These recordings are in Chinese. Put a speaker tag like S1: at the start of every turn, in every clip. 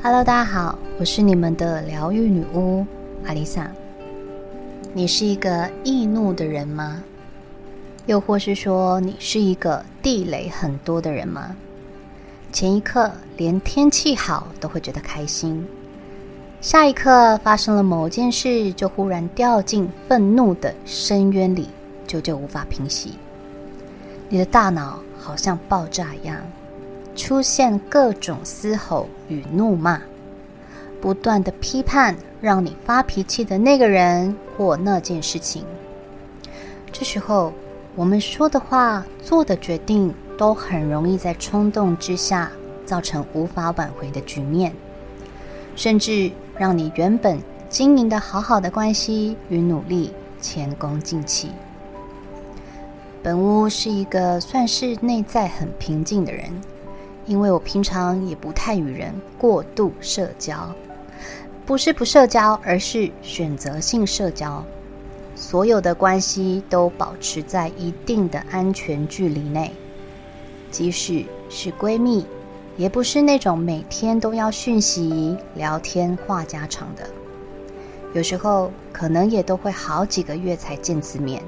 S1: Hello，大家好，我是你们的疗愈女巫阿丽萨。你是一个易怒的人吗？又或是说你是一个地雷很多的人吗？前一刻连天气好都会觉得开心，下一刻发生了某件事就忽然掉进愤怒的深渊里，久久无法平息。你的大脑好像爆炸一样。出现各种嘶吼与怒骂，不断的批判让你发脾气的那个人或那件事情。这时候，我们说的话、做的决定，都很容易在冲动之下造成无法挽回的局面，甚至让你原本经营的好好的关系与努力前功尽弃。本屋是一个算是内在很平静的人。因为我平常也不太与人过度社交，不是不社交，而是选择性社交。所有的关系都保持在一定的安全距离内，即使是闺蜜，也不是那种每天都要讯息、聊天、话家常的。有时候可能也都会好几个月才见次面，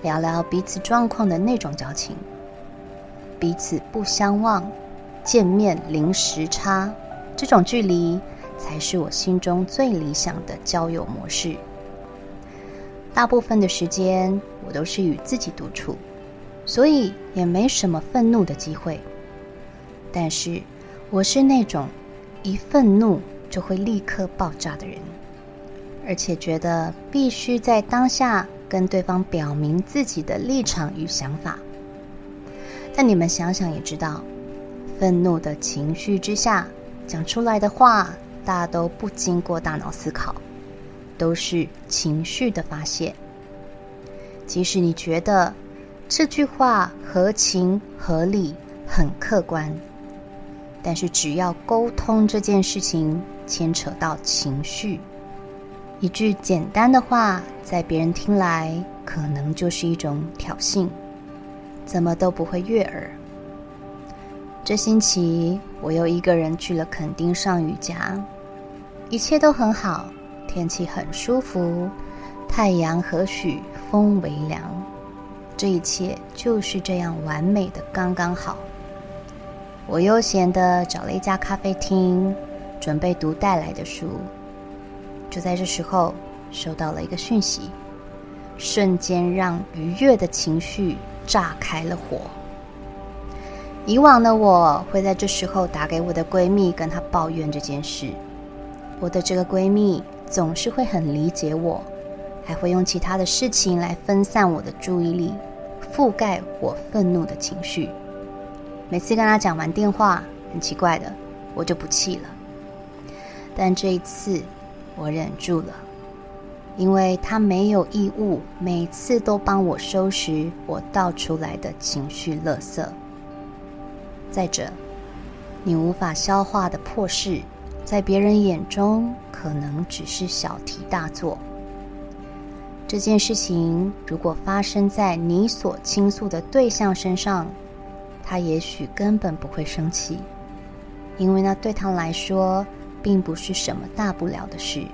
S1: 聊聊彼此状况的那种交情，彼此不相忘。见面零时差，这种距离才是我心中最理想的交友模式。大部分的时间我都是与自己独处，所以也没什么愤怒的机会。但是我是那种一愤怒就会立刻爆炸的人，而且觉得必须在当下跟对方表明自己的立场与想法。但你们想想也知道。愤怒的情绪之下，讲出来的话，大都不经过大脑思考，都是情绪的发泄。即使你觉得这句话合情合理、很客观，但是只要沟通这件事情牵扯到情绪，一句简单的话，在别人听来可能就是一种挑衅，怎么都不会悦耳。这星期我又一个人去了垦丁上瑜伽，一切都很好，天气很舒服，太阳和煦，风微凉，这一切就是这样完美的刚刚好。我悠闲的找了一家咖啡厅，准备读带来的书。就在这时候，收到了一个讯息，瞬间让愉悦的情绪炸开了火。以往的我会在这时候打给我的闺蜜，跟她抱怨这件事。我的这个闺蜜总是会很理解我，还会用其他的事情来分散我的注意力，覆盖我愤怒的情绪。每次跟她讲完电话，很奇怪的，我就不气了。但这一次，我忍住了，因为她没有义务每次都帮我收拾我倒出来的情绪垃圾。再者，你无法消化的破事，在别人眼中可能只是小题大做。这件事情如果发生在你所倾诉的对象身上，他也许根本不会生气，因为那对他来说并不是什么大不了的事。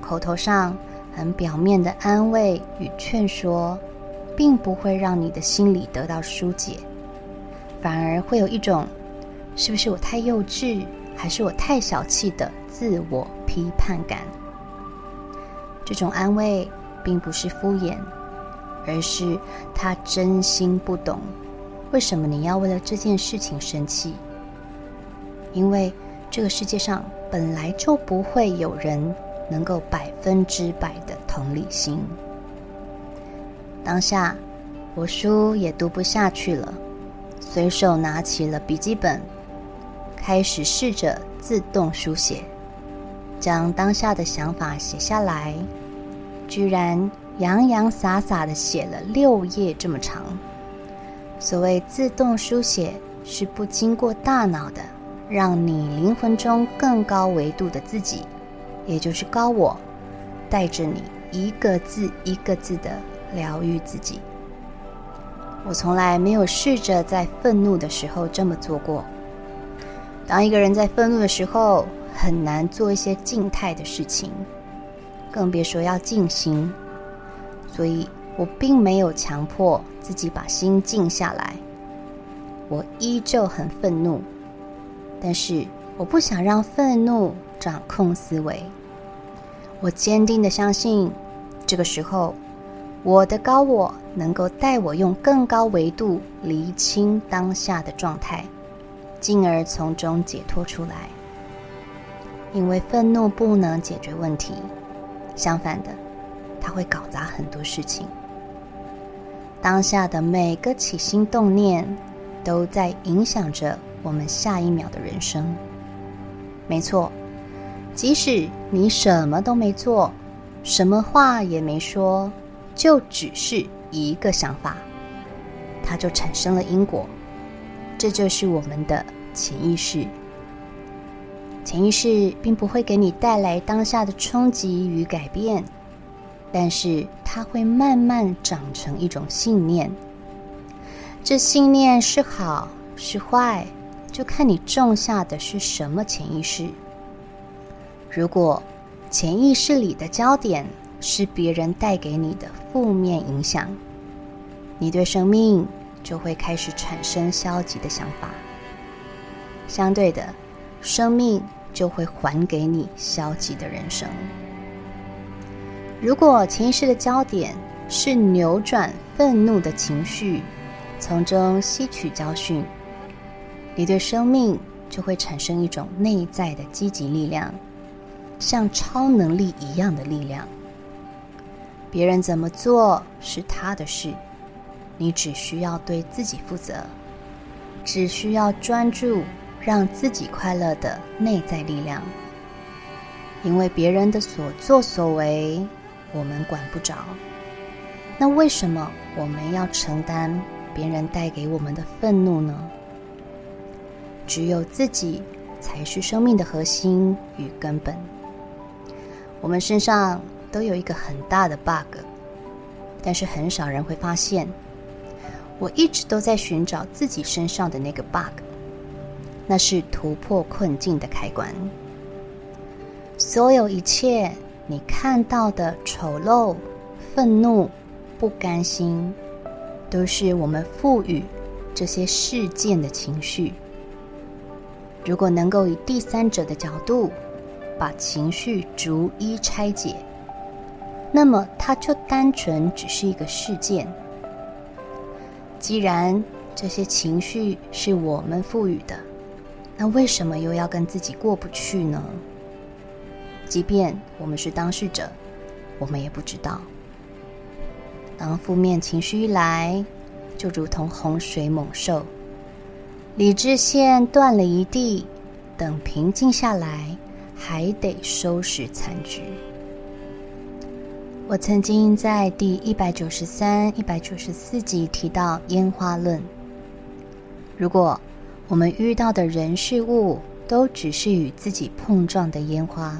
S1: 口头上很表面的安慰与劝说，并不会让你的心里得到疏解。反而会有一种，是不是我太幼稚，还是我太小气的自我批判感。这种安慰并不是敷衍，而是他真心不懂为什么你要为了这件事情生气。因为这个世界上本来就不会有人能够百分之百的同理心。当下我书也读不下去了。随手拿起了笔记本，开始试着自动书写，将当下的想法写下来，居然洋洋洒洒的写了六页这么长。所谓自动书写，是不经过大脑的，让你灵魂中更高维度的自己，也就是高我，带着你一个字一个字的疗愈自己。我从来没有试着在愤怒的时候这么做过。当一个人在愤怒的时候，很难做一些静态的事情，更别说要静心。所以我并没有强迫自己把心静下来，我依旧很愤怒，但是我不想让愤怒掌控思维。我坚定的相信，这个时候，我的高我能够带我用更高维度厘清当下的状态，进而从中解脱出来。因为愤怒不能解决问题，相反的，它会搞砸很多事情。当下的每个起心动念，都在影响着我们下一秒的人生。没错。即使你什么都没做，什么话也没说，就只是一个想法，它就产生了因果。这就是我们的潜意识。潜意识并不会给你带来当下的冲击与改变，但是它会慢慢长成一种信念。这信念是好是坏，就看你种下的是什么潜意识。如果潜意识里的焦点是别人带给你的负面影响，你对生命就会开始产生消极的想法。相对的，生命就会还给你消极的人生。如果潜意识的焦点是扭转愤怒的情绪，从中吸取教训，你对生命就会产生一种内在的积极力量。像超能力一样的力量，别人怎么做是他的事，你只需要对自己负责，只需要专注让自己快乐的内在力量。因为别人的所作所为，我们管不着。那为什么我们要承担别人带给我们的愤怒呢？只有自己才是生命的核心与根本。我们身上都有一个很大的 bug，但是很少人会发现。我一直都在寻找自己身上的那个 bug，那是突破困境的开关。所有一切你看到的丑陋、愤怒、不甘心，都是我们赋予这些事件的情绪。如果能够以第三者的角度，把情绪逐一拆解，那么它就单纯只是一个事件。既然这些情绪是我们赋予的，那为什么又要跟自己过不去呢？即便我们是当事者，我们也不知道。当负面情绪一来，就如同洪水猛兽，理智线断了一地，等平静下来。还得收拾残局。我曾经在第一百九十三、一百九十四集提到烟花论。如果我们遇到的人事物都只是与自己碰撞的烟花，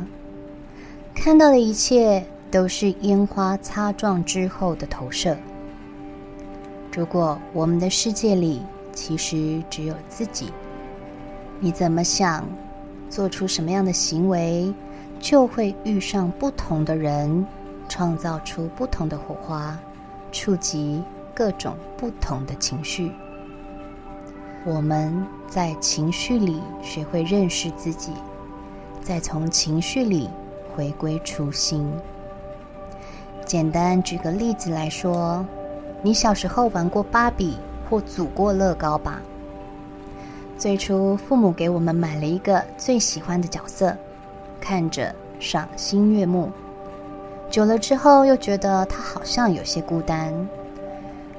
S1: 看到的一切都是烟花擦撞之后的投射。如果我们的世界里其实只有自己，你怎么想？做出什么样的行为，就会遇上不同的人，创造出不同的火花，触及各种不同的情绪。我们在情绪里学会认识自己，再从情绪里回归初心。简单举个例子来说，你小时候玩过芭比或组过乐高吧？最初，父母给我们买了一个最喜欢的角色，看着赏心悦目。久了之后，又觉得他好像有些孤单。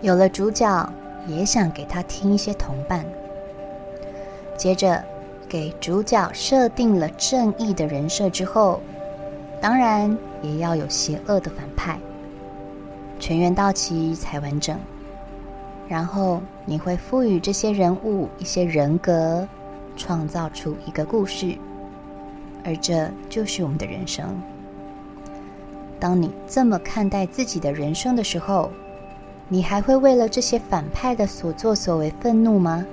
S1: 有了主角，也想给他听一些同伴。接着，给主角设定了正义的人设之后，当然也要有邪恶的反派，全员到齐才完整。然后你会赋予这些人物一些人格，创造出一个故事，而这就是我们的人生。当你这么看待自己的人生的时候，你还会为了这些反派的所作所为愤怒吗？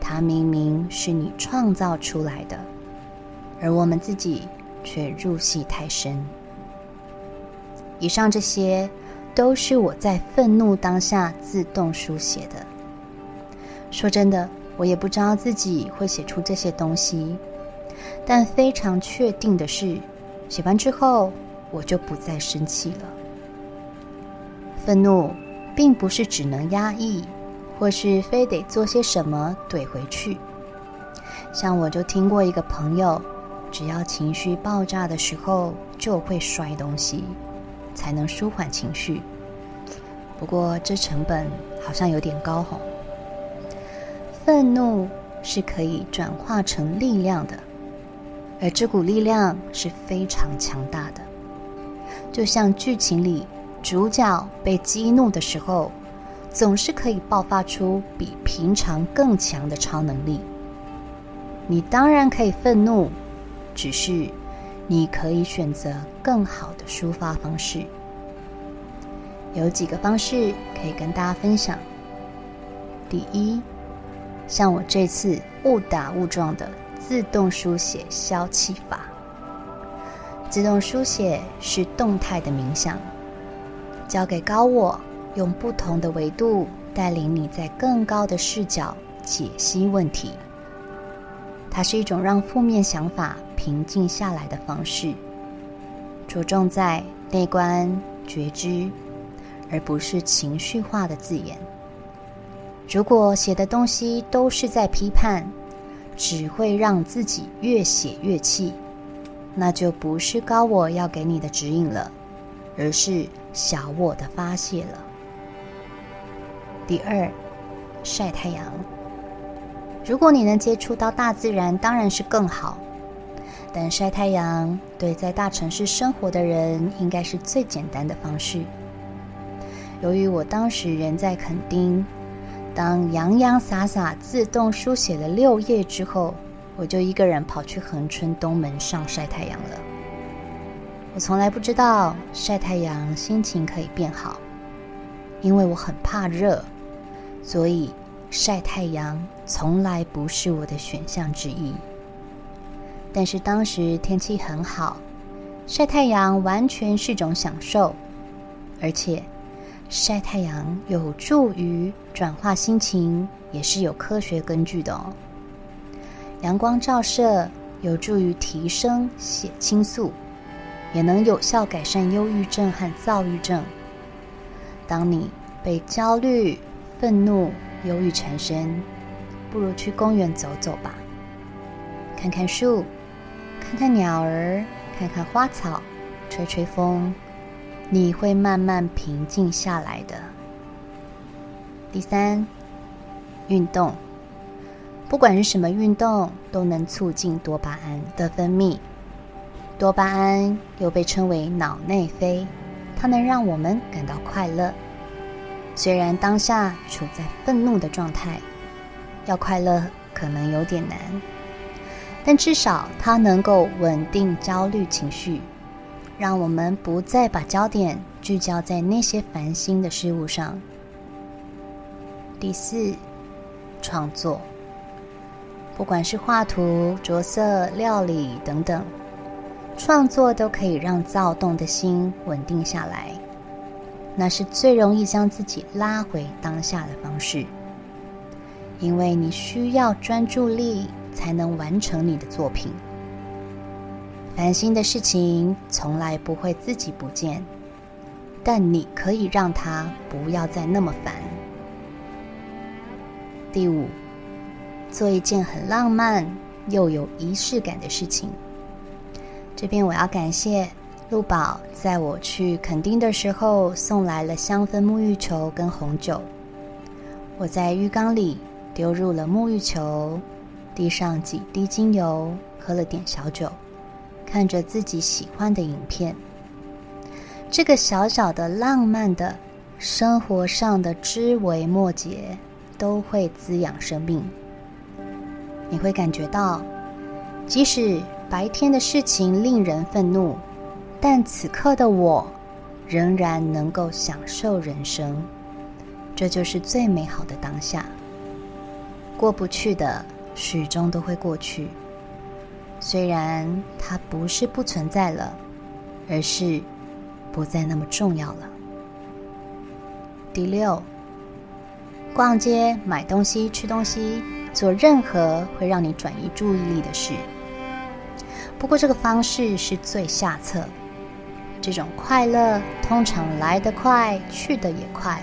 S1: 它明明是你创造出来的，而我们自己却入戏太深。以上这些都是我在愤怒当下自动书写的。说真的，我也不知道自己会写出这些东西，但非常确定的是，写完之后我就不再生气了。愤怒并不是只能压抑。或是非得做些什么怼回去，像我就听过一个朋友，只要情绪爆炸的时候就会摔东西，才能舒缓情绪。不过这成本好像有点高吼。愤怒是可以转化成力量的，而这股力量是非常强大的，就像剧情里主角被激怒的时候。总是可以爆发出比平常更强的超能力。你当然可以愤怒，只是你可以选择更好的抒发方式。有几个方式可以跟大家分享。第一，像我这次误打误撞的自动书写消气法。自动书写是动态的冥想，交给高我。用不同的维度带领你在更高的视角解析问题。它是一种让负面想法平静下来的方式，着重在内观觉知，而不是情绪化的字眼。如果写的东西都是在批判，只会让自己越写越气，那就不是高我要给你的指引了，而是小我的发泄了。第二，晒太阳。如果你能接触到大自然，当然是更好。但晒太阳对在大城市生活的人，应该是最简单的方式。由于我当时人在垦丁，当洋洋洒洒自动书写了六页之后，我就一个人跑去恒春东门上晒太阳了。我从来不知道晒太阳心情可以变好，因为我很怕热。所以，晒太阳从来不是我的选项之一。但是当时天气很好，晒太阳完全是种享受，而且晒太阳有助于转化心情，也是有科学根据的哦。阳光照射有助于提升血清素，也能有效改善忧郁症和躁郁症。当你被焦虑，愤怒、忧郁缠身，不如去公园走走吧，看看树，看看鸟儿，看看花草，吹吹风，你会慢慢平静下来的。第三，运动，不管是什么运动，都能促进多巴胺的分泌。多巴胺又被称为脑内啡，它能让我们感到快乐。虽然当下处在愤怒的状态，要快乐可能有点难，但至少它能够稳定焦虑情绪，让我们不再把焦点聚焦在那些烦心的事物上。第四，创作，不管是画图、着色、料理等等，创作都可以让躁动的心稳定下来。那是最容易将自己拉回当下的方式，因为你需要专注力才能完成你的作品。烦心的事情从来不会自己不见，但你可以让它不要再那么烦。第五，做一件很浪漫又有仪式感的事情。这边我要感谢。陆宝在我去垦丁的时候送来了香氛沐浴球跟红酒。我在浴缸里丢入了沐浴球，滴上几滴精油，喝了点小酒，看着自己喜欢的影片。这个小小的浪漫的生活上的枝微末节，都会滋养生命。你会感觉到，即使白天的事情令人愤怒。但此刻的我，仍然能够享受人生，这就是最美好的当下。过不去的，始终都会过去。虽然它不是不存在了，而是不再那么重要了。第六，逛街、买东西、吃东西，做任何会让你转移注意力的事。不过这个方式是最下策。这种快乐通常来得快，去得也快。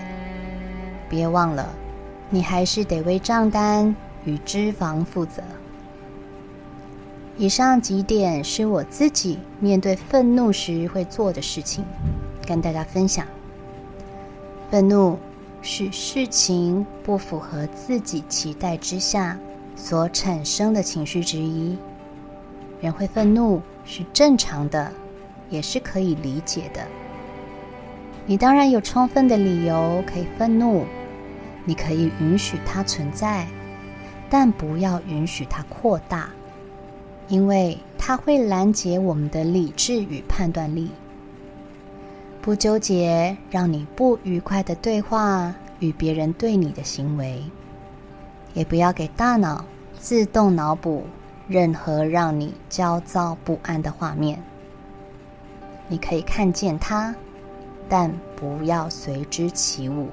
S1: 别忘了，你还是得为账单与脂肪负责。以上几点是我自己面对愤怒时会做的事情，跟大家分享。愤怒是事情不符合自己期待之下所产生的情绪之一。人会愤怒是正常的，也是可以理解的。你当然有充分的理由可以愤怒，你可以允许它存在，但不要允许它扩大。因为它会拦截我们的理智与判断力，不纠结让你不愉快的对话与别人对你的行为，也不要给大脑自动脑补任何让你焦躁不安的画面。你可以看见它，但不要随之起舞。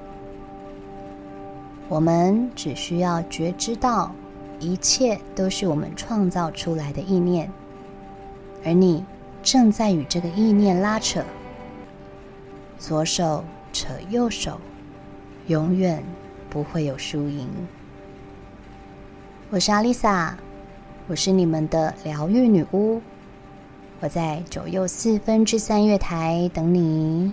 S1: 我们只需要觉知到。一切都是我们创造出来的意念，而你正在与这个意念拉扯，左手扯右手，永远不会有输赢。我是阿丽萨，我是你们的疗愈女巫，我在九又四分之三月台等你。